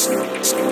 listener. listener.